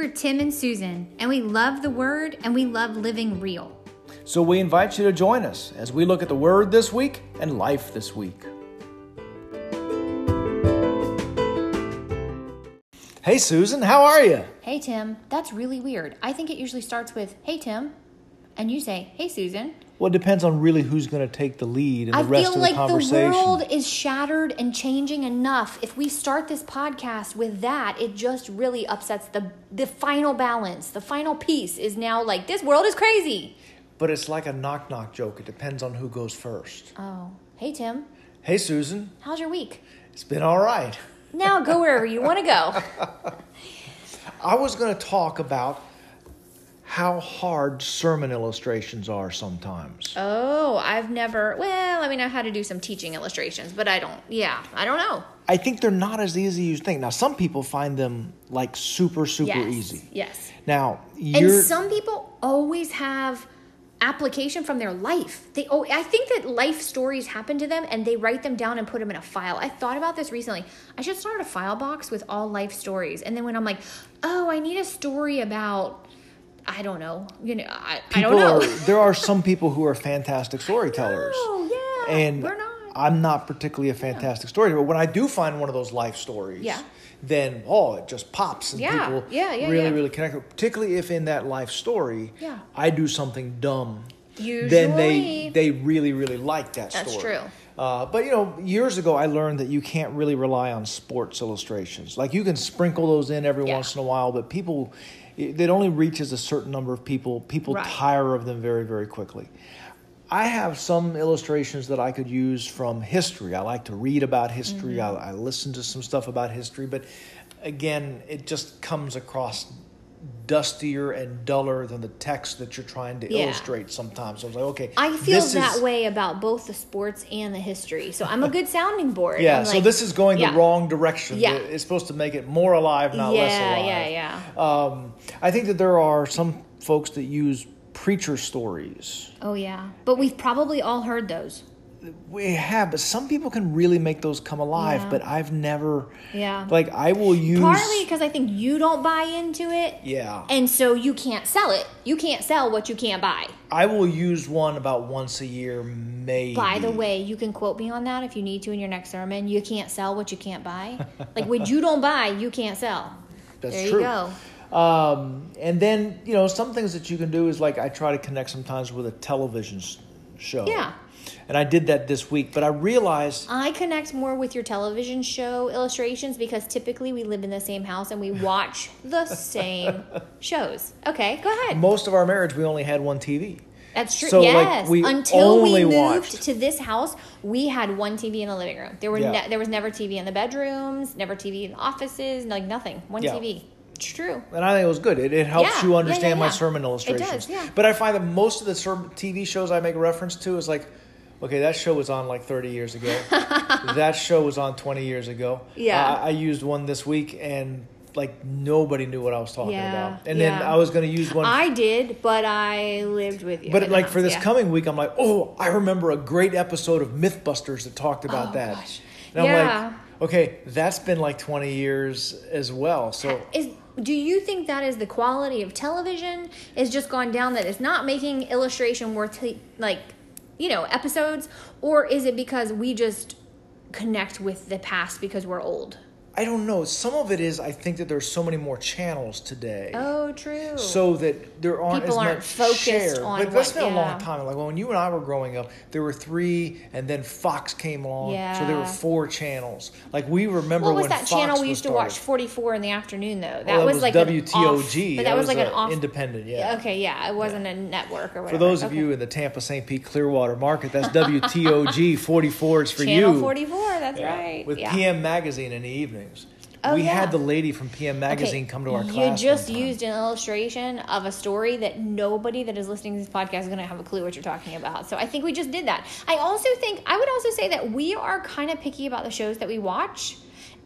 We're Tim and Susan, and we love the Word and we love living real. So we invite you to join us as we look at the Word this week and life this week. Hey, Susan, how are you? Hey, Tim, that's really weird. I think it usually starts with, Hey, Tim, and you say, Hey, Susan. Well, it depends on really who's going to take the lead in the I rest of like the conversation. I feel like the world is shattered and changing enough. If we start this podcast with that, it just really upsets the the final balance. The final piece is now like this world is crazy. But it's like a knock knock joke. It depends on who goes first. Oh, hey Tim, Hey, Susan, how's your week? it's been all right. Now go wherever you want to go. I was going to talk about how hard sermon illustrations are sometimes. Oh, I've never. Well, I mean, I've had to do some teaching illustrations, but I don't. Yeah, I don't know. I think they're not as easy as you think. Now, some people find them like super, super yes, easy. Yes. Now, And some people always have application from their life. They oh, I think that life stories happen to them and they write them down and put them in a file. I thought about this recently. I should start a file box with all life stories. And then when I'm like, "Oh, I need a story about I don't know. You know, I, I don't know. Are, there are some people who are fantastic storytellers. Oh, yeah. And we're not. I'm not particularly a fantastic storyteller. But when I do find one of those life stories, Yeah. then oh, it just pops and Yeah, people yeah, yeah, really, yeah. really connect. Particularly if in that life story, Yeah. I do something dumb, then Usually. they they really, really like that That's story. true. Uh, but you know, years ago, I learned that you can't really rely on sports illustrations. Like you can sprinkle those in every Yeah. once in a while, but people, it it only reaches a certain number of people. People Right. tire of them very, very quickly. I have some illustrations that I could use from history. I like to read about history. Mm-hmm. I, I listen to some stuff about history, but again, it just comes across dustier and duller than the text that you're trying to Yeah. illustrate sometimes. So I was like, okay, I feel that is- way about both the sports and the history. So I'm a good sounding board. Yeah, I'm so like- this is going yeah. the wrong direction. Yeah. It's supposed to make it more alive, not less Yeah, alive. yeah, yeah. Um, I think that there are some folks that use preacher stories. Oh yeah, but we've probably all heard those. We have, but some people can really make those come alive. Yeah. But I've never, Yeah. like, I will use. Partly because I think you don't buy into it, Yeah, and so you can't sell it. You can't sell what you can't buy. I will use one about once a year, maybe. By the way, you can quote me on that if you need to in your next sermon. You can't sell what you can't buy. like what you don't buy, you can't sell. That's there true. you go. Um, and then you know some things that you can do is like I try to connect sometimes with a television show. Yeah. And I did that this week, but I realized I connect more with your television show illustrations because typically we live in the same house and we watch the same shows. Okay, go ahead. most of our marriage we only had one TV. That's true. So, like, yes. we Until we moved watched- to this house, we had one TV in the living room. There were Yeah. ne- there was never TV in the bedrooms, never TV in the offices, like nothing. One Yeah. TV. It's true. And I think it was good. It, it helps Yeah, you understand my sermon It illustrations. does. But I find that most of the TV shows I make reference to is like, okay, that show was on like 30 years ago. that show was on 20 years ago. Yeah. I, I used one this week and like nobody knew what I was talking Yeah, about. And then. I was going to use one. I did, but I lived with you. but like house, for this yeah. coming week, I'm like, oh, I remember a great episode of Mythbusters that talked about Oh, that. gosh. And I'm Yeah. like, okay, that's been like 20 years as well. So Is do you think that is the quality of television is just gone down that it's not making illustration worth like you know episodes or is it because we just connect with the past because we're old? I don't know. Some of it is I think that there's so many more channels today. Oh, true. So that there aren't People as aren't much focused share. on but that's been a long time. Like when you and I were growing up, there were three, and then Fox came along, so there were four channels. Like we remember what was when that Fox channel we used to watch 44 in the afternoon though? That Well, that was, was like WTOG. off, but That that, was was like an off independent, yeah. Okay, yeah, it wasn't a network or whatever. For those of Okay. you in the Tampa St. Pete Clearwater market, that's WTOG 44 is for Channel you. 44, that's Yeah. right. With yeah. PM Magazine in the Oh, we yeah. had the lady from PM Magazine come to our you class. just used an illustration of a story that nobody that is listening to this podcast is going to have a clue what you're talking about. So I think we just did that. I also think I would also say that we are kind of picky about the shows that we watch.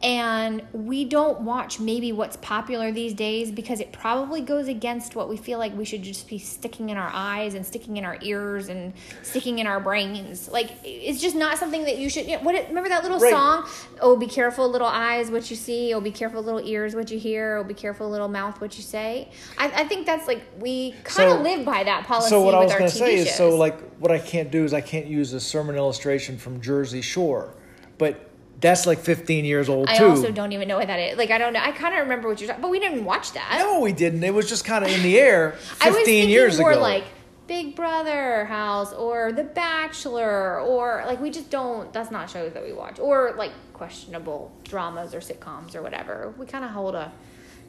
And we don't watch maybe what's popular these days because it probably goes against what we feel like we should just be sticking in our eyes and sticking in our ears and sticking in our brains. Like it's just not something that you should. You know, what? Remember that little Right. song? Oh, be careful, little eyes, what you see. Oh, be careful, little ears, what you hear. Oh, be careful, little mouth, what you say. I, I think that's like we kind of So- live by that policy So what with I was our going TV to say shows. is, so like, what I can't do is I can't use a sermon illustration from Jersey Shore, but that's like 15 years old I too. I also don't even know what that is. Like I don't know. I kind of remember what you're talking, but we didn't watch that. no, we didn't. It was just kind of in the air 15 I was years ago. like Big Brother House or The Bachelor or like we just don't. That's not shows that we watch or like questionable dramas or sitcoms or whatever. We kind of hold a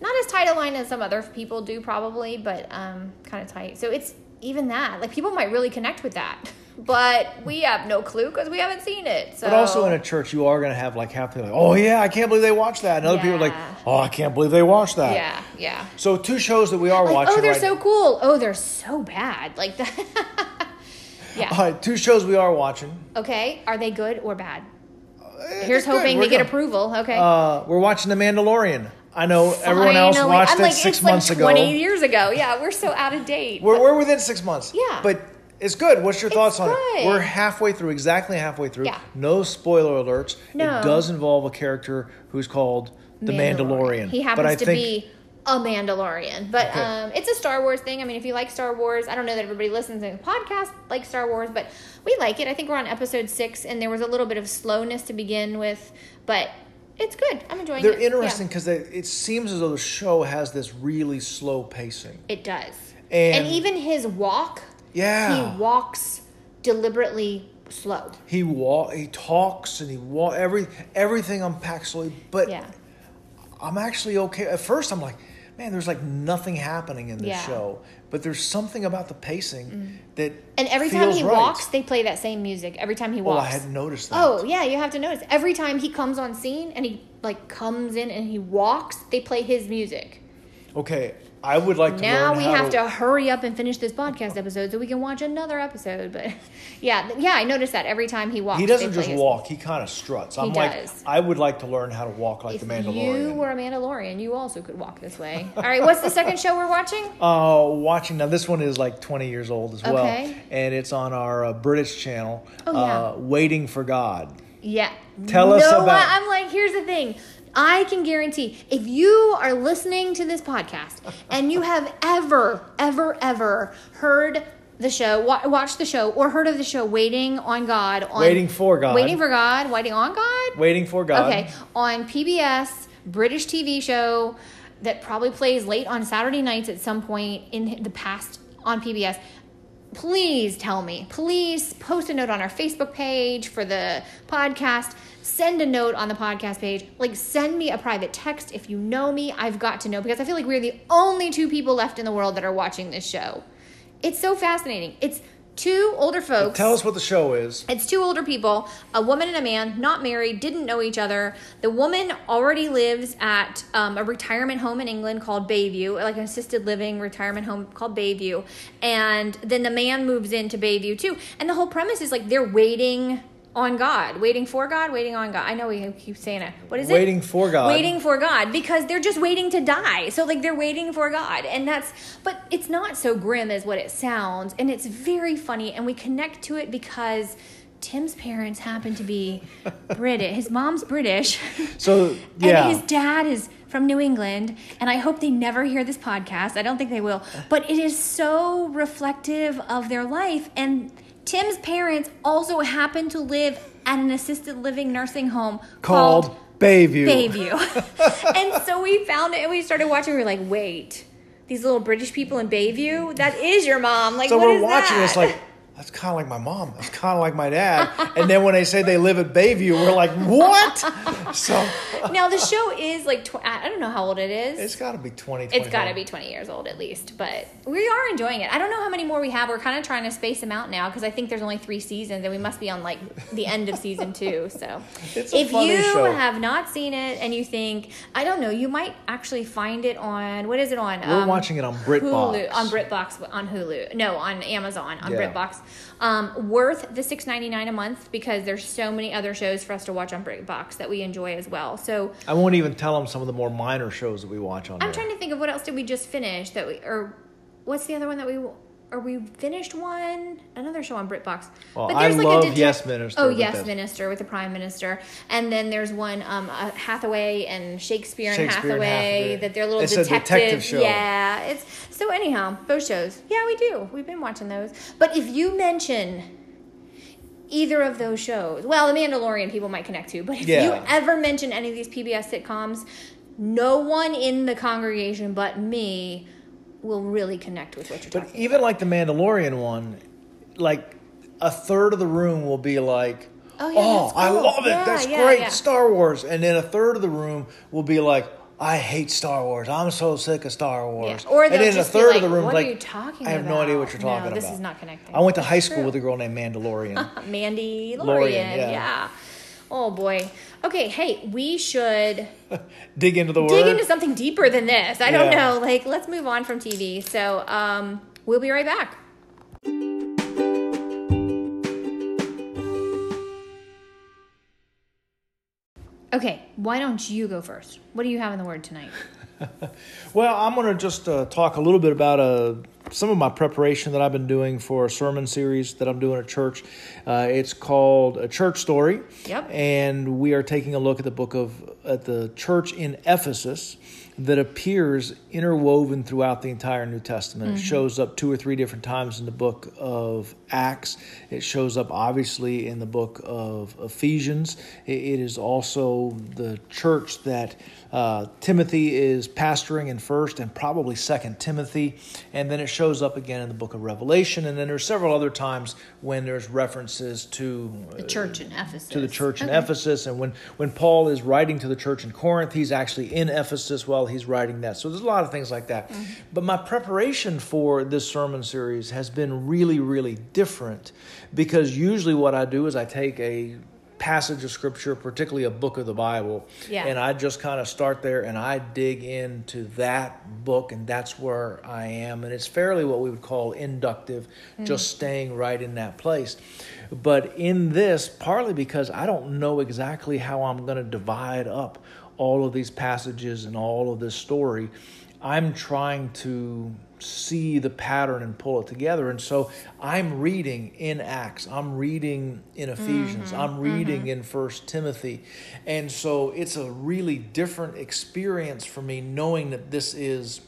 not as tight a line as some other people do probably, but um, kind of tight. So it's even that like people might really connect with that, but we have no clue because we haven't seen it. So But also in a church, you are going to have like half the like, oh yeah, I can't believe they watched that, and other people are like, oh, I can't believe they watched that. yeah, yeah. So two shows that we are Like, watching. oh, they're right so cool. Oh, they're so bad. Like that. yeah. All right, two shows we are watching. Okay, are they good or bad? Eh, Here's hoping they get approval. Okay. Uh, we're watching The Mandalorian. I know everyone else watched I'm it like, six months like ago. 20 years ago. Yeah, we're so out of date. We're, we're within six months. Yeah. But it's good. What's your thoughts on it? We're halfway through, exactly halfway through. Yeah. No spoiler alerts. No. It does involve a character who's called the Mandalorian. He happens but I to think, be a Mandalorian. But Okay. um, it's a Star Wars thing. I mean, if you like Star Wars, I don't know that everybody listens to the podcast like Star Wars, but we like it. I think we're on episode six, and there was a little bit of slowness to begin with, but it's good. I'm enjoying it. They're it. Yeah. interesting because it seems as though the show has this really slow pacing. It does. And- and even his walk, Yeah. he walks deliberately slow. He wa- he talks and he wa- every everything unpacks slowly. But Yeah. I'm actually okay. At first, I'm like, man, there's like nothing happening in this Yeah. Mm. show. But there's something about the pacing that And every time he right. walks, they play that same music. Every time he Well, walks. I hadn't noticed that. Oh yeah, you have to notice. Every time he comes on scene and he like comes in and he walks, they play his music. Okay, I would like to Now we have to hurry up and finish this podcast episode so we can watch another episode. But yeah, yeah, I noticed that every time he walks. He doesn't just walk; he kind of struts. I'm He like, does. I would like to learn how to walk like If the Mandalorian. you were a Mandalorian, you also could walk this way. All right, what's the second show we're watching? Uh, watching now. This one is like 20 years old as well, Okay. and it's on our uh, British channel. Oh, yeah. uh, Waiting for God. Yeah. Tell us no, about- I'm like, here's the thing. I can guarantee if you are listening to this podcast and you have ever, ever, ever heard the show, wa- watched the show, or heard of the show Waiting on God, on Waiting for God. Waiting for God, Waiting on God, Waiting for God. Okay, on PBS, British TV show that probably plays late on Saturday nights at some point in the past on PBS. Please tell me. Please post a note on our Facebook page for the podcast. Send a note on the podcast page. Like, send me a private text if you know me. I've got to know because I feel like we're the only two people left in the world that are watching this show. It's so fascinating. It's two older folks. Tell us what the show is. It's two older people, a woman and a man, not married, didn't know each other. The woman already lives at um, a retirement home in England called Bayview, like an assisted living retirement home called Bayview. And then the man moves into Bayview too. And the whole premise is like they're waiting on God, waiting for God, waiting on God. I know we keep saying it. What is it? Waiting for God. Waiting for God because they're just waiting to die. So like they're waiting for God. And that's but it's not so grim as what it sounds and it's very funny and we connect to it because Tim's parents happen to be British. His mom's British. So yeah, And his dad is from New England, and I hope they never hear this podcast. I don't think they will. But it is so reflective of their life. And Tim's parents also happen to live at an assisted living nursing home called, called Bayview. Bayview. and so we found it and we started watching. We were like, wait, these little British people in Bayview? That is your mom. Like, So what we're watching. that? It's like that's kind of like my mom. That's kind of like my dad. and then when they say they live at Bayview, we're like, what? so now the show is like, tw- I don't know how old it is. it's got to be 20. It's got to be 20 years old at least, but we are enjoying it. I don't know how many more we have. We're kind of trying to space them out now because I think there's only three seasons and we must be on like the end of season two. So if you show. have not seen it and you think, I don't know, you might actually find it on, what is it on? We're um, watching it on BritBox. Hulu, on BritBox, on Hulu. No, on Amazon, on Yeah. BritBox. Um, worth the six ninety nine a month because there's so many other shows for us to watch on BritBox that we enjoy as well. So I won't even tell them some of the more minor shows that we watch on I'm there. trying to think of what else did we just finish that we or what's the other one that we or we finished one another show on BritBox. Well, I love Yes Minister, Oh, Yes that's- Minister with the Prime Minister, and then there's one um, uh, Hathaway and Shakespeare, and Shakespeare and Hathaway, Hathaway. that they're little It's a detective. detective show. Yeah, it's so anyhow those shows. Yeah, we do. We've been watching those. But if you mention either of those shows, well, The Mandalorian people might connect to, but if you ever mention any of these PBS sitcoms, no one in the congregation but me will really connect with what you're talking. But even like the Mandalorian one, like a third of the room will be like, Oh, "Oh, yeah, that's I love it. Yeah, that's yeah, great. Star Wars." And then a third of the room will be like, "I hate Star Wars. I'm so sick of Star Wars." Or and then a third like, of the room "What like, are you talking I have no idea what you're talking No, about. this is not connecting. I went to high school with a girl named Mandalorian. Mandy Lorian. Lorian, yeah. Oh boy. Okay, hey, we should Dig into the word. dig into something deeper than this. I don't Yeah. know. Like, let's move on from TV. So, um, we'll be right back. Okay, why don't you go first? What do you have in the word tonight? Well, I'm going to just uh, talk a little bit about uh, some of my preparation that I've been doing for a sermon series that I'm doing at church. Uh, it's called A Church Story. Yep. And we are taking a look at the book of at the church in Ephesus that appears interwoven throughout the entire New Testament. It shows up two or three different times in the book of Acts. It shows up obviously in the book of Ephesians. It- is also the church that uh, Timothy is pastoring in first and probably second Timothy. And then it shows up again in the book of Revelation. And then there's several other times when there's references to The church in Ephesus. to the church in Ephesus. And when, when Paul is writing to the church in Corinth, he's actually in Ephesus while he's writing that. So there's a lot of things like that. Mm-hmm. But my preparation for this sermon series has been really, really different because usually what I do is I take a passage of scripture, particularly a book of the Bible, Yeah. and I just kind of start there and I dig into that book, and that's where I am. And it's fairly what we would call inductive, mm-hmm. just staying right in that place. But in this, partly because I don't know exactly how I'm going to divide up all of these passages and all of this story, I'm trying to see the pattern and pull it together. And so I'm reading in Acts, I'm reading in Ephesians, mm-hmm. I'm reading mm-hmm. in First Timothy. And so it's a really different experience for me knowing that this is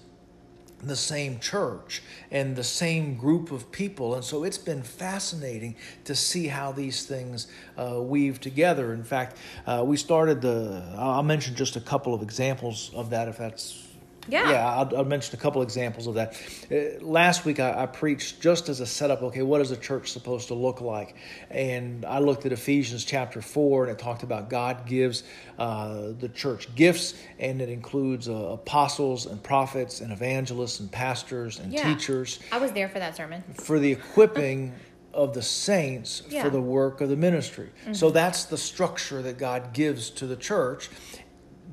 the same church and the same group of people. And so it's been fascinating to see how these things uh, weave together. In fact, uh, we started the, I'll mention just a couple of examples of that if that's. Yeah. Yeah, I'll, I'll mention a couple examples of that. Uh, last week, I, I preached just as a setup. Okay, what is a church supposed to look like? And I looked at Ephesians chapter four, and it talked about God gives uh, the church gifts, and it includes uh, apostles and prophets and evangelists and pastors and Yeah. teachers I was there for that sermon. for the equipping of the saints Yeah. for the work of the ministry. So that's the structure that God gives to the church.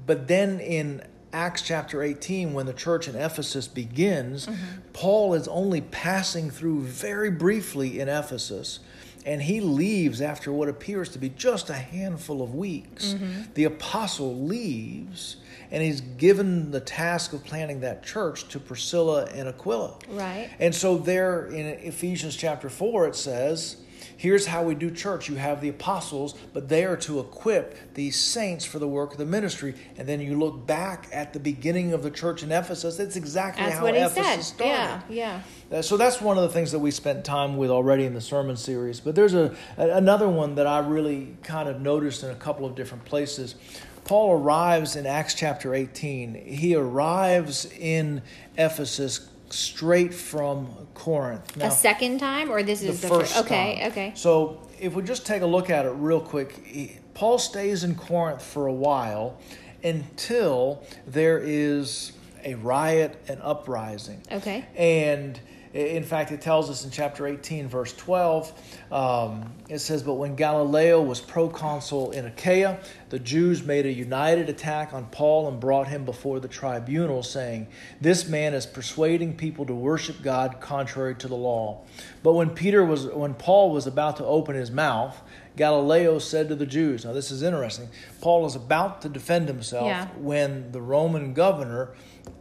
But then in Acts chapter 18, when the church in Ephesus begins, Paul is only passing through very briefly in Ephesus. And he leaves after what appears to be just a handful of weeks. The apostle leaves, and he's given the task of planting that church to Priscilla and Aquila. Right. And so there in Ephesians chapter 4 it says, here's how we do church. You have the apostles, but they are to equip these saints for the work of the ministry. And then you look back at the beginning of the church in Ephesus, that's exactly That's how what he Ephesus said. started. Yeah, yeah. Uh, So that's one of the things that we spent time with already in the sermon series. But there's a- another one that I really kind of noticed in a couple of different places. Paul arrives in Acts chapter 18. He arrives in Ephesus straight from Corinth. a second time, or this is the, first first? Okay, time. okay. So if we just take a look at it real quick, Paul stays in Corinth for a while until there is a riot and uprising. Okay. And In fact, it tells us in chapter 18, verse 12, um, it says, But when Gallio was proconsul in Achaia, the Jews made a united attack on Paul and brought him before the tribunal, saying, This man is persuading people to worship God contrary to the law. But when Peter was when Paul was about to open his mouth, Gallio said to the Jews, Now this is interesting. Paul is about to defend himself Yeah. when the Roman governor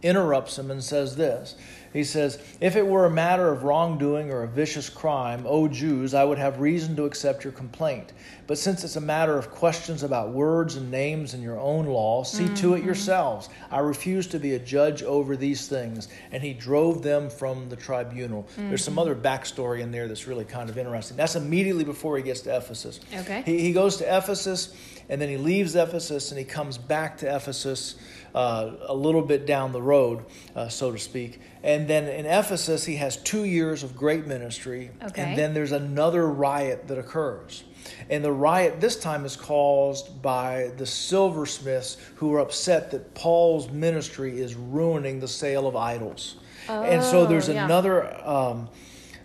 interrupts him and says this. He says, If it were a matter of wrongdoing or a vicious crime, O Jews, I would have reason to accept your complaint. But since it's a matter of questions about words and names in your own law, see to it mm-hmm. yourselves. I refuse to be a judge over these things. And he drove them from the tribunal. There's some mm-hmm. other backstory in there that's really kind of interesting. That's immediately before he gets to Ephesus. Okay. He, he goes to Ephesus, and then he leaves Ephesus, and he comes back to Ephesus uh, a little bit down the road, uh, so to speak. And then in Ephesus, he has two years of great ministry, Okay. and then there's another riot that occurs. And the riot this time is caused by the silversmiths who are upset that Paul's ministry is ruining the sale of idols. and so Oh, there's yeah. another um,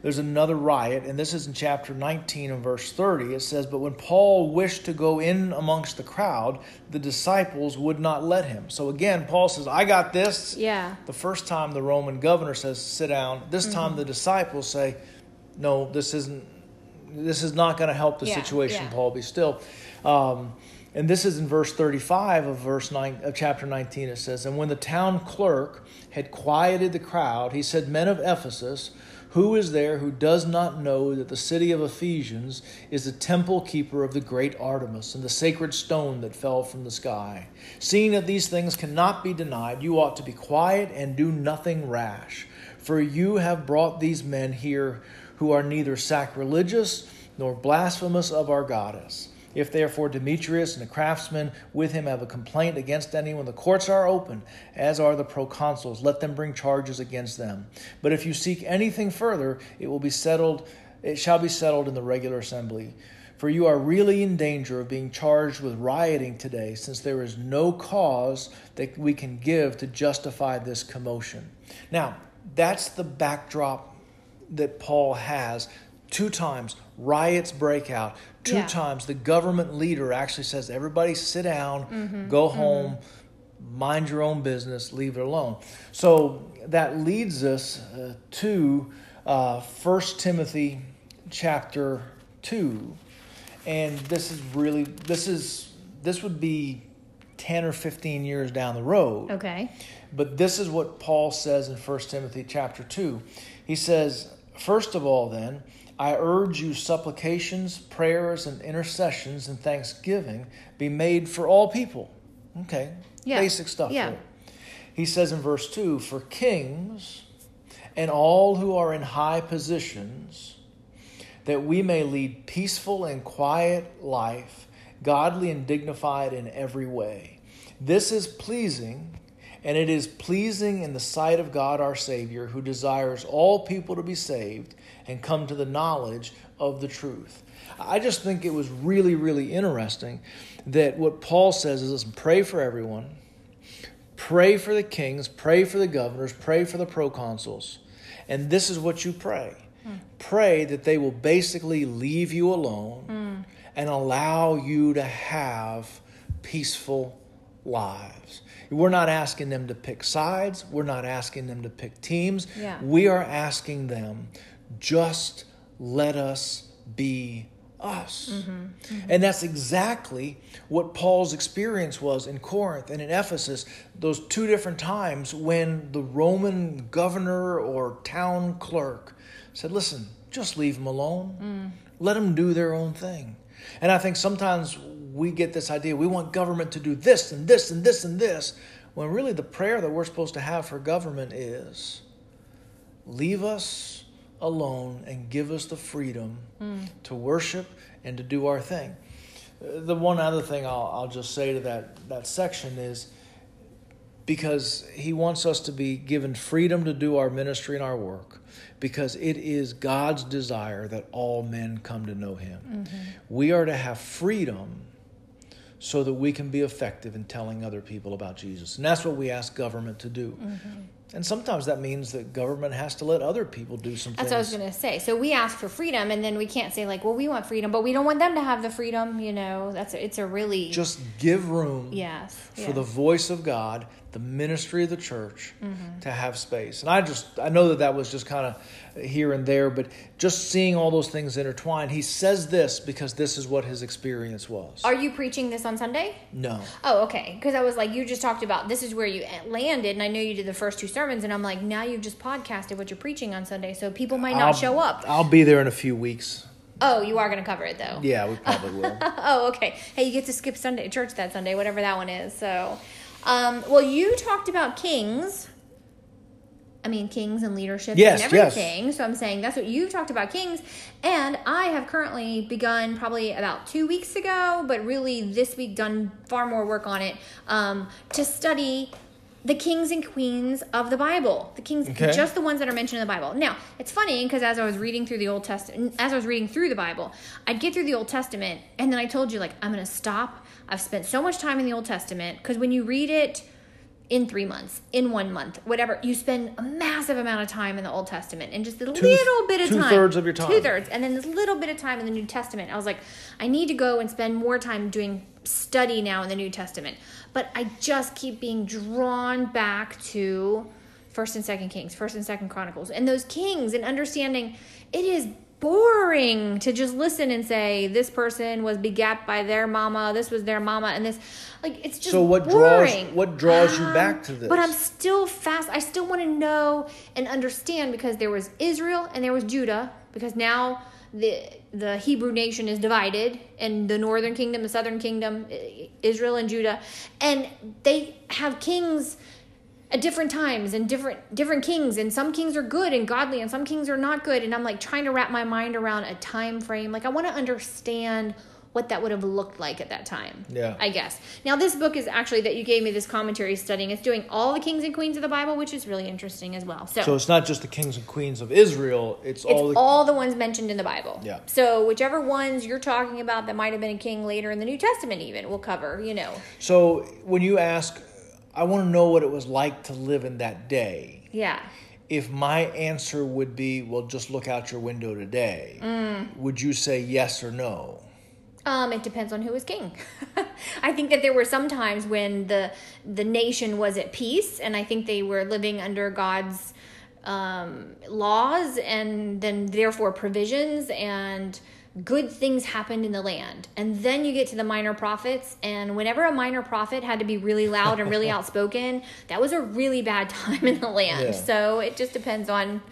there's another riot, and this is in chapter 19 and verse 30. It says, But when Paul wished to go in amongst the crowd, the disciples would not let him. So again, Paul says, I got this. Yeah. The first time the Roman governor says, Sit down. This Mm-hmm. time the disciples say, No, this isn't. This is not going to help the Yeah, situation, yeah. Paul. Be still. Um, and this is in verse 35 of verse 9 of chapter 19 it says and when the town clerk had quieted the crowd he said men of ephesus who is there who does not know that the city of ephesians is the temple keeper of the great artemis and the sacred stone that fell from the sky seeing that these things cannot be denied you ought to be quiet and do nothing rash for you have brought these men here who are neither sacrilegious nor blasphemous of our goddess. If therefore Demetrius and the craftsmen with him have a complaint against anyone, the courts are open, as are the proconsuls. Let them bring charges against them. But if you seek anything further, it will be settled. It shall be settled in the regular assembly. For you are really in danger of being charged with rioting today, since there is no cause that we can give to justify this commotion. Now, that's the backdrop that Paul has. Two times riots break out. Two Yeah. times the government leader actually says, Everybody sit down, go home, mind your own business, leave it alone. So that leads us uh, to uh, 1 Timothy chapter 2. And this is really, this is, this would be 10 or 15 years down the road. Okay. But this is what Paul says in 1 Timothy chapter 2. He says, First of all, then, I urge you supplications, prayers, and intercessions and thanksgiving be made for all people. Okay, Yeah. basic stuff. Yeah. there. He says in verse 2 For kings and all who are in high positions, that we may lead peaceful and quiet life, godly and dignified in every way. This is pleasing, and it is pleasing in the sight of God our Savior, who desires all people to be saved and come to the knowledge of the truth. I just think it was really, really interesting that what Paul says is listen, pray for everyone, pray for the kings, pray for the governors, pray for the proconsuls. And this is what you pray hmm. pray that they will basically leave you alone hmm. and allow you to have peaceful lives. We're not asking them to pick sides, we're not asking them to pick teams. Yeah. We are asking them just let us be us. Mm-hmm. And that's exactly what Paul's experience was in Corinth and in Ephesus, those two different times when the Roman governor or town clerk said, Listen, just leave them alone. Mm. Let them do their own thing. And I think sometimes we get this idea we want government to do this and this and this and this, when really the prayer that we're supposed to have for government is leave us alone and give us the freedom hmm. to worship and to do our thing. Uh, The one other thing I'll, I'll just say to that, that section is because he wants us to be given freedom to do our ministry and our work because it is God's desire that all men come to know him. Mm-hmm. We are to have freedom so that we can be effective in telling other people about Jesus. And that's what we ask government to do. Mm-hmm. And sometimes that means that government has to let other people do some That's things. what I was going to say. So we ask for freedom, and then we can't say like, "Well, we want freedom, but we don't want them to have the freedom." You know, that's it's a really Just give room yes for yeah. the voice of God, the ministry of the church, Mm-hmm. to have space. And I just, I know that that was just kind of here and there, but just seeing all those things intertwined, he says this because this is what his experience was. Are you preaching this on Sunday? no. Oh, okay. Because I was like, you just talked about this is where you landed, and I know you did the first two sermons, and I'm like, now you've just podcasted what you're preaching on Sunday, so people might not I'll- show up. I'll be there in a few weeks. Oh, you are going to cover it though. Yeah, we probably will. oh, okay. Hey, you get to skip Sunday church that Sunday, whatever that one is. So, um, well, you talked about kings. I mean, kings and leadership Yes, and yes. everything. So I'm saying that's what you've talked about kings, and I have currently begun probably about two weeks ago, but really this week done far more work on it um, to study the kings and queens of the Bible. The kings, Okay. just the ones that are mentioned in the Bible. Now, it's funny because as I was reading through the Old Testament, as I was reading through the Bible, I'd get through the Old Testament, and then I told you, like, I'm going to stop. I've spent so much time in the Old Testament because when you read it in three months, in one month, whatever, you spend a massive amount of time in the Old Testament and just a little bit of time. two-thirds of your time. Two thirds, and then this little bit of time in the New Testament. I was like, I need to go and spend more time doing study now in the New Testament. But I just keep being drawn back to First and Second Kings, First and Second Chronicles, and those kings, and understanding it is boring to just listen and say this person was begat by their mama, this was their mama, and this like it's just So what boring. draws what draws you Um, back to this? But I'm still fast. I still want to know and understand because there was Israel and there was Judah. Because now the the Hebrew nation is divided, and the northern kingdom, the southern kingdom, Israel and Judah, and they have kings at different times and different different kings and some kings are good and godly and some kings are not good and i'm like trying to wrap my mind around a time frame. Like i want to understand what that would have looked like at that time Yeah. i guess. Now this book is actually that you gave me this commentary studying it's doing all the kings and queens of the bible which is really interesting as well. So, so it's not just the kings and queens of Israel, it's, it's all all the the, ones mentioned in the bible. Yeah. so whichever ones you're talking about that might have been a king later in the new testament even we'll cover you know. So when you ask I want to know what it was like to live in that day. yeah If my answer would be, well, just look out your window today, Mm. would you say yes or no? Um, it depends on who is king. I think that there were some times when the the nation was at peace, and I think they were living under God's um, laws, and then therefore provisions and good things happened in the land. And then you get to the minor prophets, and whenever a minor prophet had to be really loud and really outspoken, that was a really bad time in the land. Yeah. So it just depends on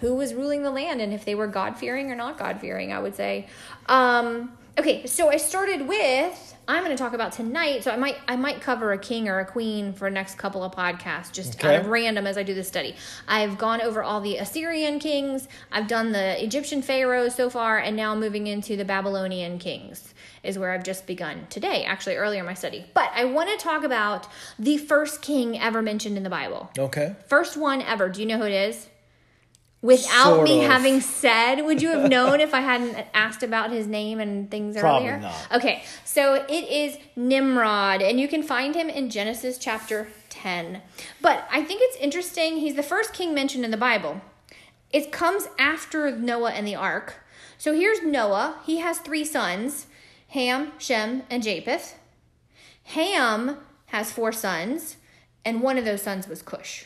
who was ruling the land and if they were God fearing or not God fearing, I would say. Um, okay, so I started with I'm going to talk about tonight. So I might I might cover a king or a queen for next couple of podcasts, just Okay. out of random as I do this study. I've gone over all the Assyrian kings. I've done the Egyptian pharaohs so far, and now moving into the Babylonian kings is where I've just begun today. Actually, earlier in my study. But I want to talk about the first king ever mentioned in the Bible. Okay. First one ever. Do you know who it is? Without Sort me of. having said, would you have known if I hadn't asked about his name and things Probably earlier? not. Okay, so it is Nimrod, and you can find him in Genesis chapter 10. But I think it's interesting. He's the first king mentioned in the Bible. It comes after Noah and the ark. So here's Noah. He has three sons Ham, Shem, and Japheth. Ham has four sons, and one of those sons was Cush.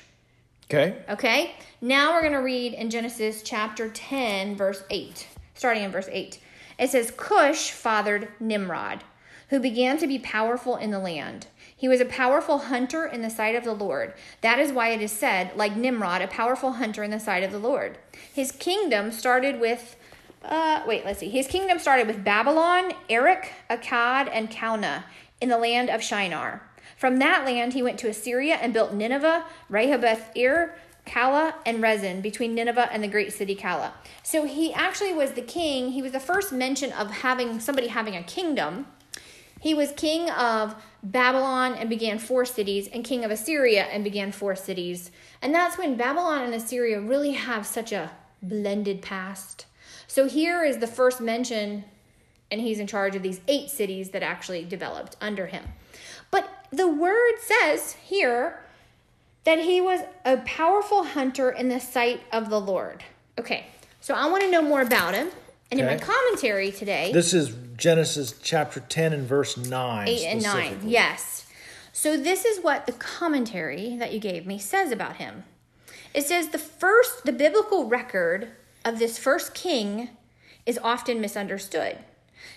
Okay. Okay, now we're going to read in Genesis chapter 10, verse 8, starting in verse 8. It says, Cush fathered Nimrod, who began to be powerful in the land. He was a powerful hunter in the sight of the Lord. That is why it is said, like Nimrod, a powerful hunter in the sight of the Lord. His kingdom started with, uh, wait, let's see. His kingdom started with Babylon, Erech, Akkad, and Calneh in the land of Shinar. From that land, he went to Assyria and built Nineveh, Rehoboth Ir, Calah, and Resen between Nineveh and the great city Calah. So he actually was the king. He was the first mention of having somebody having a kingdom. He was king of Babylon and began four cities, and king of Assyria and began four cities. And that's when Babylon and Assyria really have such a blended past. So here is the first mention, and he's in charge of these eight cities that actually developed under him. But the word says here that he was a powerful hunter in the sight of the Lord. Okay, so I want to know more about him. And in my commentary today, This is Genesis chapter 10 and verse 9. 8 and 9, yes. So this is what the commentary that you gave me says about him. It says the first, the biblical record of this first king is often misunderstood.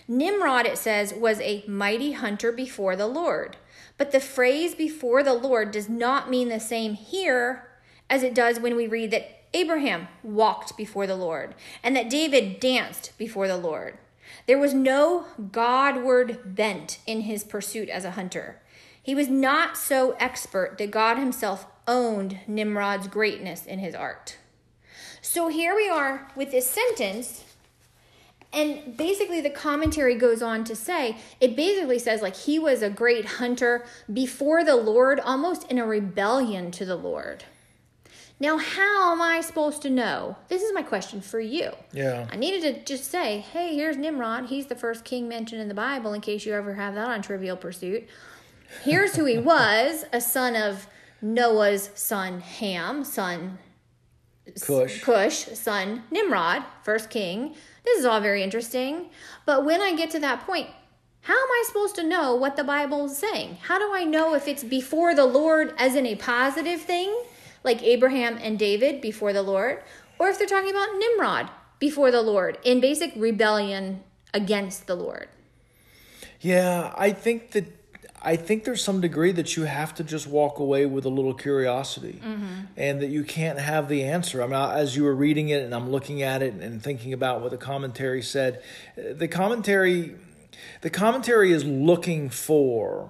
Nimrod, it says, was a mighty hunter before the Lord. But the phrase before the Lord does not mean the same here as it does when we read that Abraham walked before the Lord and that David danced before the Lord. There was no Godward bent in his pursuit as a hunter. He was not so expert that God himself owned Nimrod's greatness in his art. So here we are with this sentence and basically, the commentary goes on to say it basically says like he was a great hunter before the Lord, almost in a rebellion to the Lord. Now, how am I supposed to know? This is my question for you. Yeah. I needed to just say, hey, here's Nimrod. He's the first king mentioned in the Bible, in case you ever have that on Trivial Pursuit. Here's who he was a son of Noah's son Ham, son Cush. Cush, son Nimrod, first king. This is all very interesting. But when I get to that point, how am I supposed to know what the Bible is saying? How do I know if it's before the Lord as in a positive thing, like Abraham and David before the Lord, or if they're talking about Nimrod before the Lord in basic rebellion against the Lord? Yeah, I think that I think there's some degree that you have to just walk away with a little curiosity, mm-hmm. and that you can't have the answer. I mean, as you were reading it, and I'm looking at it and thinking about what the commentary said, the commentary, the commentary is looking for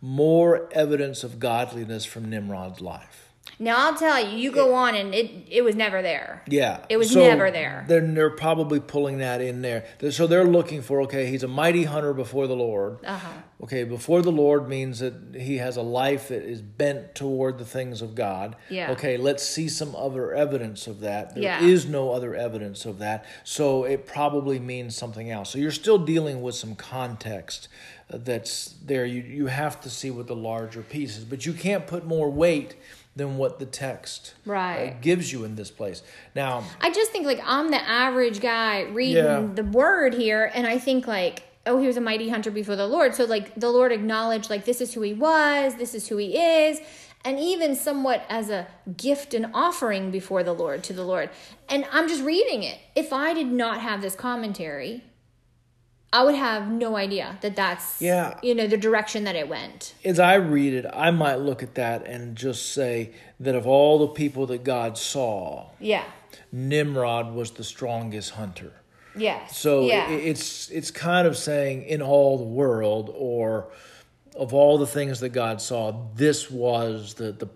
more evidence of godliness from Nimrod's life. Now I'll tell you, you go on and it it was never there. Yeah, It was never there. Then they're probably pulling that in there. So they're looking for okay, he's a mighty hunter before the Lord. Uh-huh. Okay, before the Lord means that he has a life that is bent toward the things of God. Yeah. Okay, let's see some other evidence of that. There Yeah. is no other evidence of that, so it probably means something else. So you're still dealing with some context uh, that's there. You you have to see what the larger piece is, but you can't put more weight than what the text uh, Right. gives you in this place. Now, I just think like I'm the average guy reading Yeah. the word here, and I think like, oh, he was a mighty hunter before the Lord. So like the Lord acknowledged like this is who he was, this is who he is, and even somewhat as a gift and offering before the Lord to the Lord. And I'm just reading it. If I did not have this commentary, I would have no idea that that's Yeah. you know the direction that it went. as I read it, I might look at that and just say that of all the people that God saw, Yeah. Nimrod was the strongest hunter. Yes. So yeah. i- it's it's kind of saying in all the world or of all the things that God saw, this was the the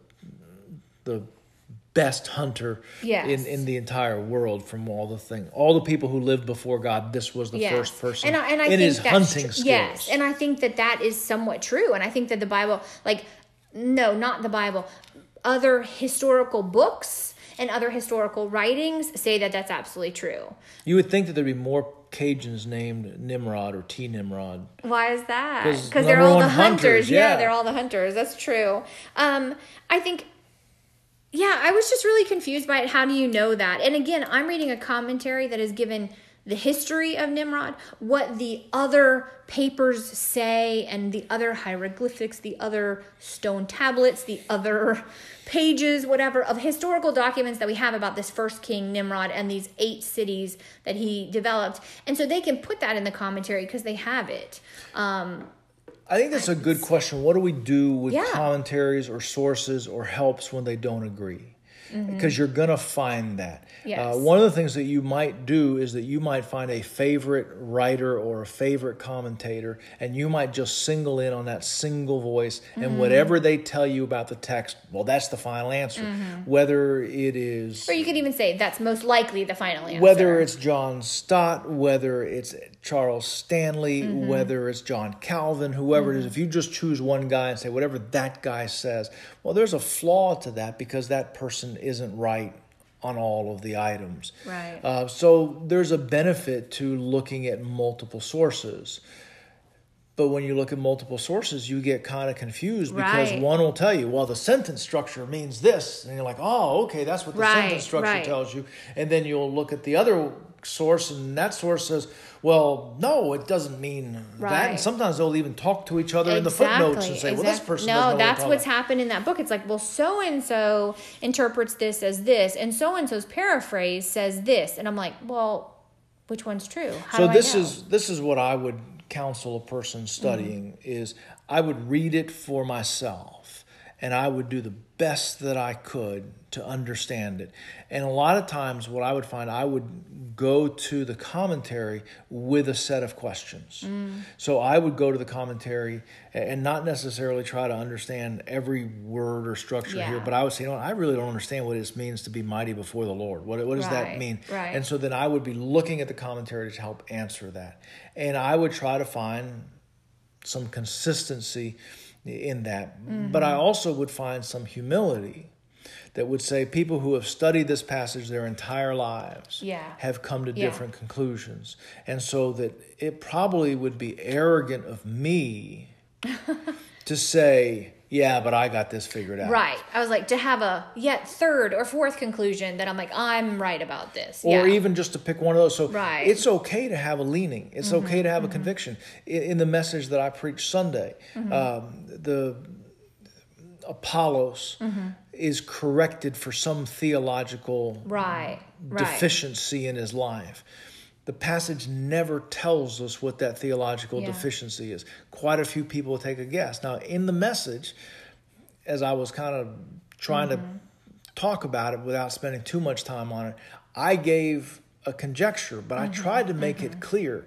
the best hunter Yes. in, in the entire world from all the thing all the people who lived before God. This was the Yes. first person and I, and I in think his hunting tr- skills. Yes, and I think that that is somewhat true. And I think that the Bible, like, no, not the Bible, other historical books and other historical writings say that that's absolutely true. you would think that there'd be more Cajuns named Nimrod or T Nimrod. Why is that? Because they're all the hunters. hunters, Yeah. yeah. they're all the hunters. That's true. Um, I think. Yeah, I was just really confused by it. How do you know that? And again, I'm reading a commentary that is given the history of Nimrod, what the other papers say, and the other hieroglyphics, the other stone tablets, the other pages, whatever, of historical documents that we have about this first king, Nimrod, and these eight cities that he developed. And so they can put that in the commentary because they have it. Um, I think that's a good question. What do we do with Yeah. commentaries or sources or helps when they don't agree? Because you're going to find that. Mm-hmm. Yes. Uh, one of the things that you might do is that you might find a favorite writer or a favorite commentator, and you might just single in on that single voice, Mm-hmm. and whatever they tell you about the text, well, that's the final answer. Whether it is Mm-hmm. Or you could even say that's most likely the final answer. whether it's John Stott, whether it's Charles Stanley, Mm-hmm. whether it's John Calvin, whoever it is, if you just choose one guy and say whatever that guy says, well, there's a flaw to that because that person isn't right on all of the items. Right. Uh, so there's a benefit to looking at multiple sources. But when you look at multiple sources, you get kind of confused because Right. one will tell you, well, the sentence structure means this. And you're like, oh, okay, that's what the Right, sentence structure right. tells you. And then you'll look at the other source, and that source says, well, no, it doesn't mean that. And sometimes they'll even talk to each other in the footnotes and say, well, this person No, that's what what's happened in that book. It's like, well, so and so interprets this as this, and so and so's paraphrase says this, and I'm like, well, which one's true? How so this is this is what I would counsel a person studying mm-hmm. is I would read it for myself and I would do the best that I could to understand it. And a lot of times what I would find I would go to the commentary with a set of questions. Mm. So I would go to the commentary and not necessarily try to understand every word or structure here, but I would say, you know, I really don't understand what it means to be mighty before the Lord. What, what does that mean? right. And so then I would be looking at the commentary to help answer that. And I would try to find some consistency in that. But Mm-hmm. I also would find some humility that would say people who have studied this passage their entire lives Yeah. have come to Yeah. different conclusions. And so that it probably would be arrogant of me to say, yeah, but I got this figured out. right. I was like to have a yet third or fourth conclusion that I'm like I'm right about this, or yeah. even just to pick one of those. So Right. Mm-hmm, it's okay to have a leaning. It's okay to have a conviction. In, in the message that I preach Sunday, Mm-hmm. um, the Apollos Mm-hmm. is corrected for some theological right, right, deficiency in his life. The passage never tells us what that theological Yeah. deficiency is. Quite a few people take a guess. Now, in the message, as I was kind of trying Mm-hmm. to talk about it without spending too much time on it, I gave a conjecture, but I Mm-hmm. tried to make it clear.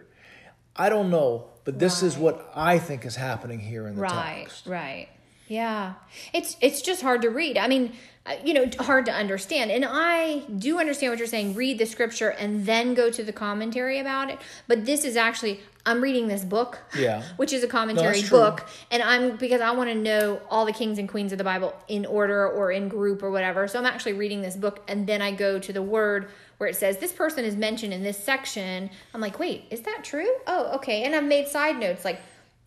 I don't know, but this is what I think is happening here in the right, text. right. right. Yeah, it's it's just hard to read. I mean, Uh, you know, hard to understand. And I do understand what you're saying. Read the scripture and then go to the commentary about it. But this is actually I'm reading this book, Yeah. which is a commentary true. book, and I'm because I want to know all the kings and queens of the Bible in order or in group or whatever. So I'm actually reading this book, and then I go to the word where it says this person is mentioned in this section. I'm like, wait, is that true? Oh, okay. And I've made side notes like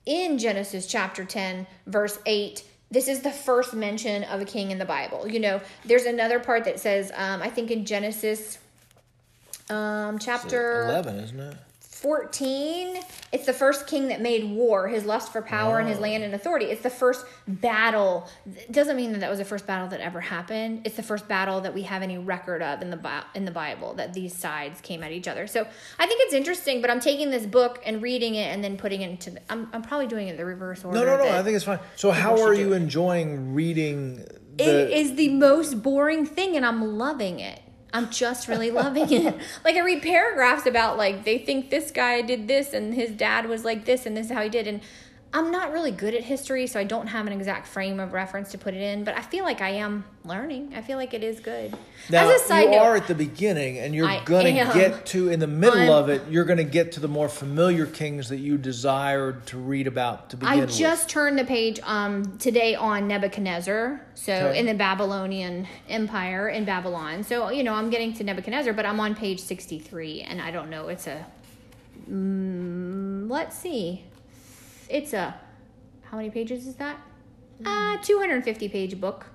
in Genesis chapter 10, verse 8, this is the first mention of a king in the Bible. You know, there's another part that says, um, I think in Genesis um, chapter 11, isn't it? 14 it's the first king that made war his lust for power and his oh. land and authority it's the first battle it doesn't mean that that was the first battle that ever happened it's the first battle that we have any record of in the in the bible that these sides came at each other so i think it's interesting but i'm taking this book and reading it and then putting it into the, I'm, I'm probably doing it the reverse order No, no, no. I think it's fine. So, how are you enjoying reading it the? is the most boring thing and i'm loving it i'm just really loving it. Like i read paragraphs about like they think this guy did this and his dad was like this and this is how he did. And i'm not really good at history so i don't have an exact frame of reference to put it in but i feel like i am learning i feel like it is good Now as a side you note are at the beginning, and you're I gonna get to in the middle I'm- of it. You're gonna get to the more familiar kings that you desired to read about to begin with. I with. just turned the page um, today on Nebuchadnezzar, so Okay. in the Babylonian Empire in Babylon. So you know, I'm getting to Nebuchadnezzar, but I'm on page 63, and I don't know. It's a, mm, let's see, it's a, how many pages is that? Uh, 250 page book.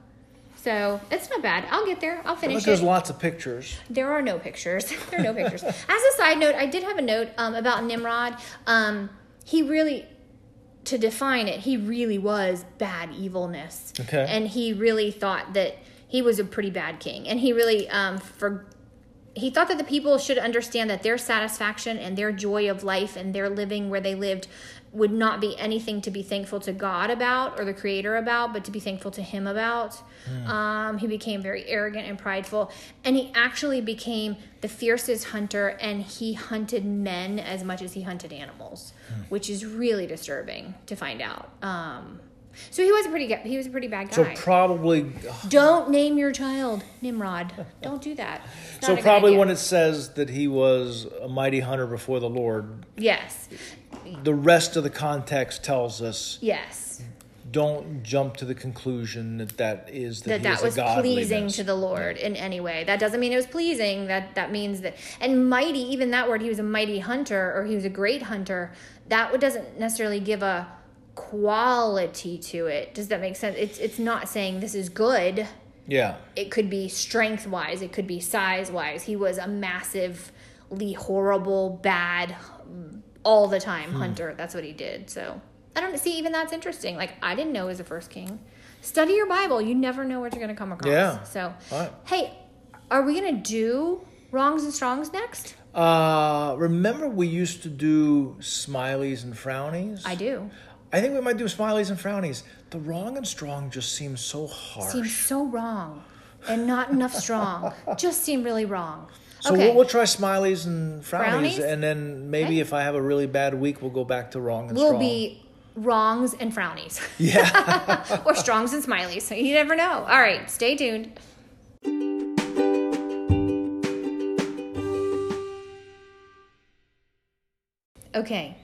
So it's not bad. I'll get there. I'll But finish there's it. lots of pictures. There are no pictures. there are no pictures. As a side note, I did have a note um, about Nimrod. Um, he really, to define it, he really was bad evilness. Okay. And he really thought that he was a pretty bad king. And he really, um, for he thought that the people should understand that their satisfaction and their joy of life and their living where they lived would not be anything to be thankful to God about or the Creator about, but to be thankful to Him about. Um, he became very arrogant and prideful, and he actually became the fiercest hunter, and he hunted men as much as he hunted animals, which is really disturbing to find out. Um, so he was a pretty ga- he was a pretty bad guy. So probably, Don't name your child Nimrod. Don't do that. So probably when it says that he was a mighty hunter before the Lord, Yes. the rest of the context tells us Yes. don't jump to the conclusion that that is that, that that was pleasing to the Lord in any way. That doesn't mean it was pleasing. That that means that and mighty, even that word, he was a mighty hunter or he was a great hunter. That doesn't necessarily give a quality to it. Does that make sense? It's it's not saying this is good. Yeah. It could be strength wise. It could be size wise. He was a massively horrible, bad, all the time Hmm. hunter. That's what he did. So I don't see. Even that's interesting. Like I didn't know he was the first king. Study your Bible. You never know what you're going to come across. Yeah. So Right. hey, are we going to do wrongs and strongs next? Uh, remember we used to do smileys and frownies? I do. I think we might do smileys and frownies. The wrong and strong just seems so harsh. Seems so wrong, and not enough strong. Just seem really wrong. so okay. we'll, we'll try smileys and frownies, Frownies? and then maybe Okay. if I have a really bad week, we'll go back to wrong and strong. We'll be wrongs and frownies. Yeah. or strongs and smileys. So you never know. All right, stay tuned. Okay,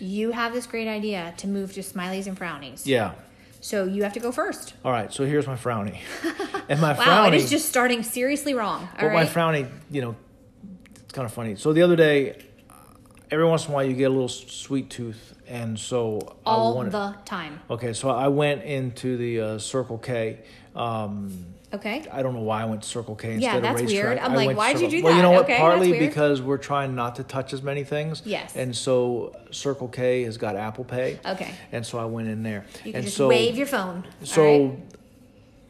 you have this great idea to move to smileys and frownies. yeah. So you have to go first. All right. So here's my frowny, and my Wow, frowny. it is just starting seriously wrong. All Well, my frowny, you know, it's kind of funny. So the other day, every once in a while, you get a little sweet tooth, and so I All wanted. the time. Okay, so I went into the uh, Circle K. Um, Okay. I don't know why I went to Circle K instead Yeah, of that's RaceTrac. weird. I'm I like, to why'd you do Well, you know what? Okay, Partly because we're trying not to touch as many things. Yes. And so Circle K has got Apple Pay. Okay. And so I went in there. You can and just so, wave your phone. So right?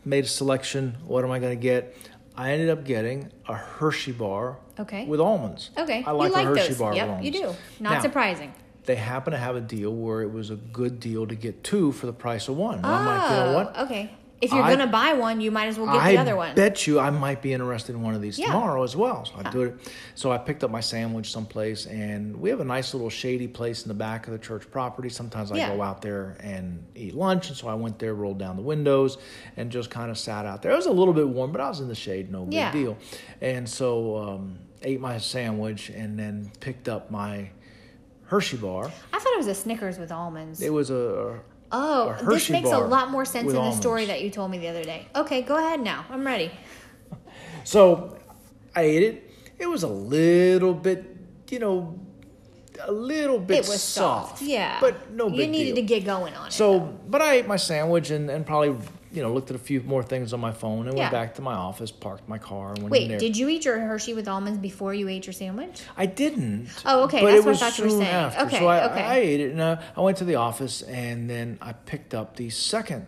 made a selection. What am I going to get? I ended up getting a Hershey bar. Okay. With almonds. Okay. I like, you like a Hershey those. bar yep, with you do. Not Now, surprising. They happen to have a deal where it was a good deal to get two for the price of one. And I'm like, you know oh, what? Oh, Okay. If you're I- gonna buy one, you might as well get I the other one. I bet you I might be interested in one of these Yeah. tomorrow as well. So I do it. So I picked up my sandwich someplace, and we have a nice little shady place in the back of the church property. Sometimes I Yeah. go out there and eat lunch, and so I went there, rolled down the windows, and just kind of sat out there. It was a little bit warm, but I was in the shade, no big deal. And so um, ate my sandwich, and then picked up my Hershey bar. I thought it was a Snickers with almonds. It was a oh, this makes a lot more sense in the story that you told me the other day. Okay, go ahead now. I'm ready. So I ate it. It was a little bit, you know, a little bit it was soft. Yeah. but no You big needed deal. to get going on it. so, though. but I ate my sandwich and, and probably, you know, looked at a few more things on my phone and Yeah. went back to my office, parked my car, and went Wait, did you eat your Hershey with almonds before you ate your sandwich? I didn't. Oh, okay, But that's it what I was thought you were soon saying. after. Okay, so I, okay. I ate it and uh, I went to the office and then I picked up the second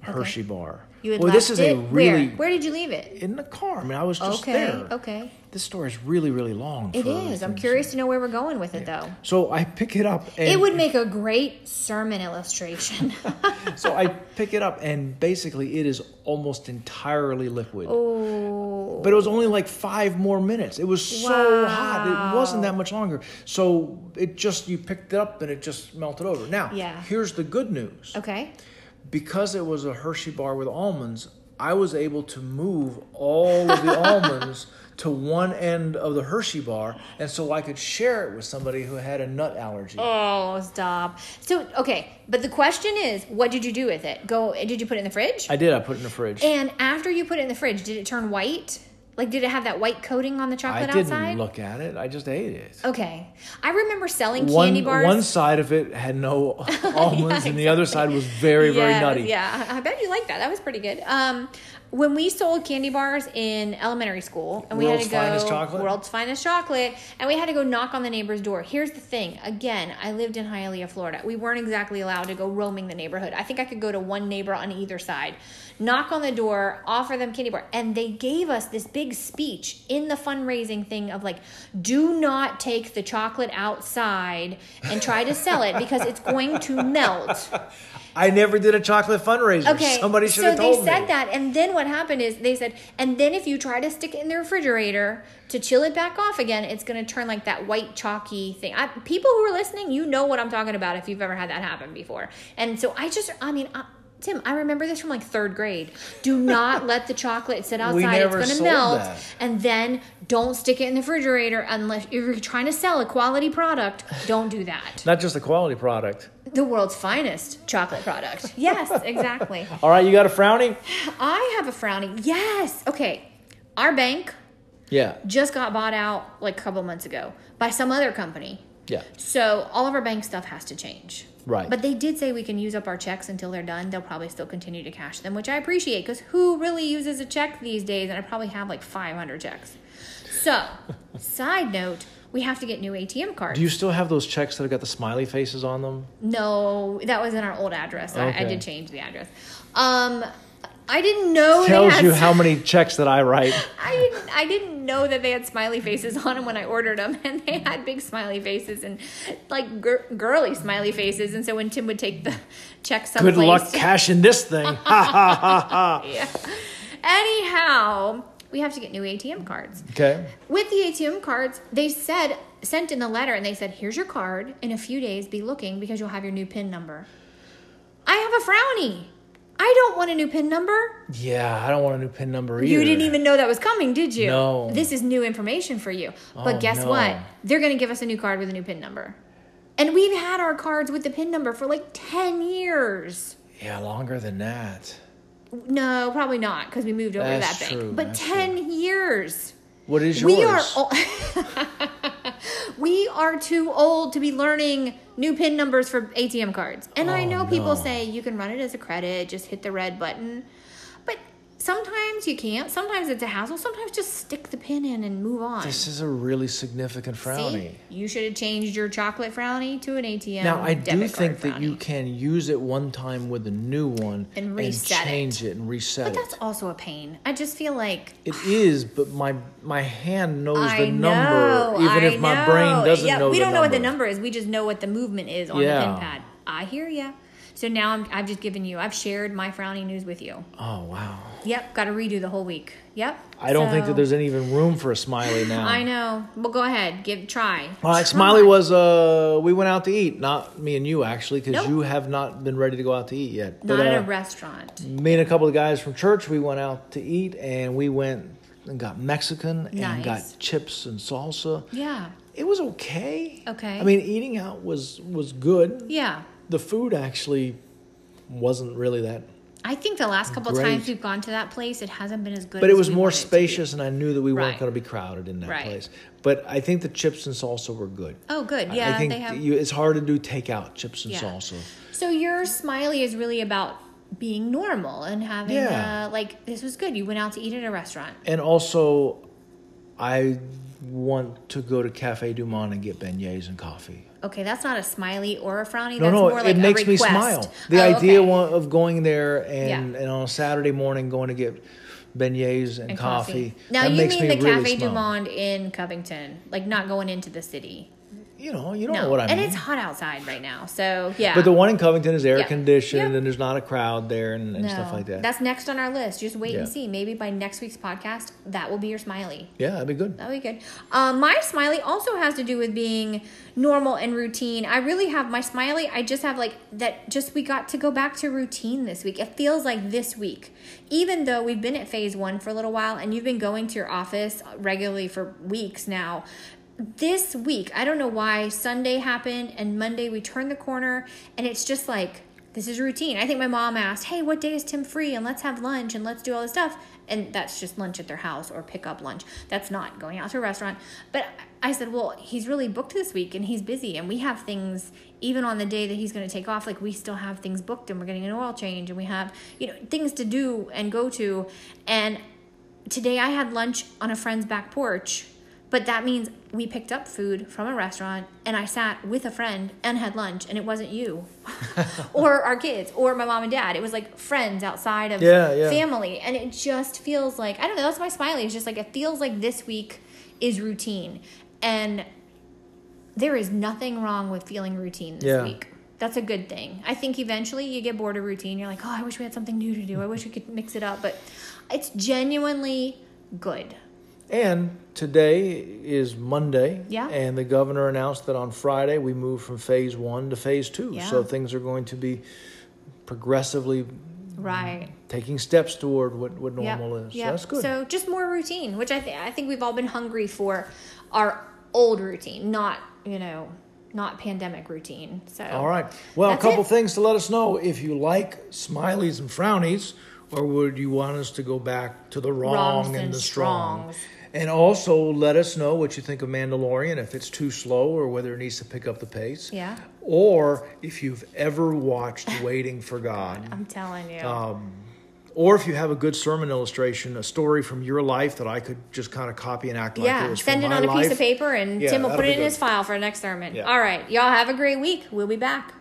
Hershey bar. You had well, left this is it a really where? Where did you leave it? in the car. I mean, I was just Okay, there. okay. This story is really, really long. It is. I'm curious to know where we're going with it, though. So I pick it up. And It would make a great sermon illustration. So I pick it up, and basically, it is almost entirely liquid. oh, But it was only like five more minutes. It was so hot. It wasn't that much longer. So it just you picked it up and it just melted over. Now, Yeah. here's the good news. okay. Because it was a Hershey bar with almonds, I was able to move all of the almonds to one end of the Hershey bar, and so I could share it with somebody who had a nut allergy. Oh, stop. So, okay, but the question is, what did you do with it? Go. Did you put it in the fridge? I did. I put it in the fridge. and after you put it in the fridge, did it turn white? Like, did it have that white coating on the chocolate outside? I didn't outside? look at it. I just ate it. Okay, I remember selling One candy bars. one side of it had no almonds, and the other side was very very nutty. Yeah, I bet you like that. That was pretty good. Um, when we sold candy bars in elementary school, and we World's had to go Finest Chocolate? world's finest chocolate, and we had to go knock on the neighbor's door. Here's the thing: again, I lived in Hialeah, Florida. We weren't exactly allowed to go roaming the neighborhood. I think I could go to one neighbor on either side, knock on the door, offer them candy bar, and they gave us this big speech in the fundraising thing of like, do not take the chocolate outside and try to sell it because it's going to melt. I never did a chocolate fundraiser. Okay. Somebody should so have told they said me. that, and then what happened is they said, and then if you try to stick it in the refrigerator to chill it back off again, it's going to turn like that white chalky thing. I, people who are listening, you know what I'm talking about if you've ever had that happen before. And so I just, I mean. I, Tim, I remember this from like third grade. Do not let the chocolate sit outside. it's going to melt. that. And then Don't stick it in the refrigerator unless you're trying to sell a quality product. Don't do that. Not just a quality product. The world's finest chocolate product. Yes, exactly. All right, you got a frowny? I have a frowny. Yes. Okay. Our bank Yeah. just got bought out like a couple months ago by some other company. Yeah. So all of our bank stuff has to change. Right. But they did say we can use up our checks until they're done. They'll probably still continue to cash them, which I appreciate because who really uses a check these days? And I probably have like 500 checks. So, side note, we have to get new ATM cards. Do you still have those checks that have got the smiley faces on them? no, that was in our old address. I, I did change the address. Um, I didn't know Tells had you how many checks that I write. I didn't, I didn't know that they had smiley faces on them when I ordered them, and they had big smiley faces and like gir- girly smiley faces. And so when Tim would take the check someplace, Good luck cashing this thing. Ha ha ha ha. yeah. Anyhow, we have to get new ATM cards. Okay. With the ATM cards, they said sent in the letter, and they said, "Here's your card. In a few days, be looking because you'll have your new PIN number." I have a frowny. I don't want a new PIN number. Yeah, I don't want a new PIN number either. You didn't even know that was coming, did you? No. This is new information for you. But Oh, guess no. what? They're going to give us a new card with a new PIN number. And we've had our cards with the PIN number for like 10 years. Yeah, longer than that. No, probably not because we moved over That's to that bank. But that's 10 years. What is yours? We are We are too old to be learning new PIN numbers for ATM cards. And I Oh, know people no. say you can run it as a credit, just hit the red button. Sometimes you can't. Sometimes it's a hassle. Sometimes just stick the pin in and move on. This is a really significant frowny. See? You should have changed your chocolate frowny to an ATM. Now I do think that you can use it one time with a new one And reset it. change it. and reset it. But that's also a pain. I just feel like It is, but my my hand knows I the know, number, even I if my know. brain doesn't yeah, know. we don't know what the number is. We just know what the movement is on the pin pad. I hear ya. So now I'm, I've just given you. I've shared my frowny news with you. Oh wow! Yep, got to redo the whole week. Yep. I don't think that there's any even room for a smiley now. I know. Well, go ahead. Give try. All right, Try. Smiley was uh we went out to eat, not me and you actually, because Nope. you have not been ready to go out to eat yet. not But, at uh, a restaurant. me and a couple of guys from church, we went out to eat, and we went and got Mexican and Nice. got chips and salsa. Yeah. It was okay. Okay. I mean, eating out was was good. Yeah. The food actually wasn't really that, I think the last couple Great. times we've gone to that place, it hasn't been as good. but it was more wanted it to be. spacious, and I knew that we weren't going to be crowded in that Right. place. But I think the chips and salsa were good. Oh, good. Yeah, I think they have. you, it's hard to do takeout chips and Yeah. salsa. So your smiley is really about being normal and having Yeah. uh, like this was good. You went out to eat at a restaurant. And also, I want to go to Cafe Du Monde and get beignets and coffee. Okay, that's not a smiley or a frowny. No, that's no, more like it a makes me smile. The Oh, idea okay. of going there and, Yeah. and on a Saturday morning going to get beignets and, and coffee. Now that you mean me the really Cafe Du. Monde in Covington, like not going into the city. You know, you know No, what I mean. and it's hot outside right now, so yeah. But the one in Covington is air Yeah. conditioned Yep. and there's not a crowd there and, and no, stuff like that. That's next on our list. Just wait and see. Maybe by next week's podcast, that will be your smiley. yeah, that'd be good. That'd be good. Um, my smiley also has to do with being normal and routine. I really have my smiley. I just have like that. Just we got to go back to routine this week. It feels like this week, even though we've been at phase one for a little while, and you've been going to your office regularly for weeks now. This week, I don't know why Sunday happened and Monday we turned the corner, and it's just like this is routine. I think my mom asked, "Hey, what day is Tim free? And let's have lunch and let's do all this stuff." And that's just lunch at their house or pick up lunch. That's not going out to a restaurant. But I said, "Well, he's really booked this week and he's busy, and we have things even on the day that he's going to take off. Like we still have things booked, and we're getting an oil change, and we have you know things to do and go to. And today I had lunch on a friend's back porch." But that means we picked up food from a restaurant and I sat with a friend and had lunch and it wasn't you or our kids or my mom and dad. It was like friends outside of Yeah, yeah. family. And it just feels like, I don't know, that's my smiley. It's just like, it feels like this week is routine. And there is nothing wrong with feeling routine this Yeah. week. That's a good thing. I think eventually you get bored of routine. You're like, oh, I wish we had something new to do. I wish we could mix it up. But it's genuinely good. And today is Monday. Yeah. And the governor announced that on Friday we move from phase one to phase two. Yeah. So things are going to be progressively Right. taking steps toward what, what Yep, normal is. So that's good. So just more routine, which I think I think we've all been hungry for our old routine, not you know, not pandemic routine. So All right. Well, a couple it. things to let us know if you like smileys and frownies, or would you want us to go back to the wrong and, and the strong? And also let us know what you think of Mandalorian, if it's too slow or whether it needs to pick up the pace. Yeah. Or if you've ever watched Waiting for God. I'm telling you. Um, or if you have a good sermon illustration, a story from your life that I could just kind of copy and act like it yeah, was send it on a piece life. of paper and Yeah, Tim will put it in good. his file for the next sermon. Yeah. All right. Y'all have a great week. We'll be back.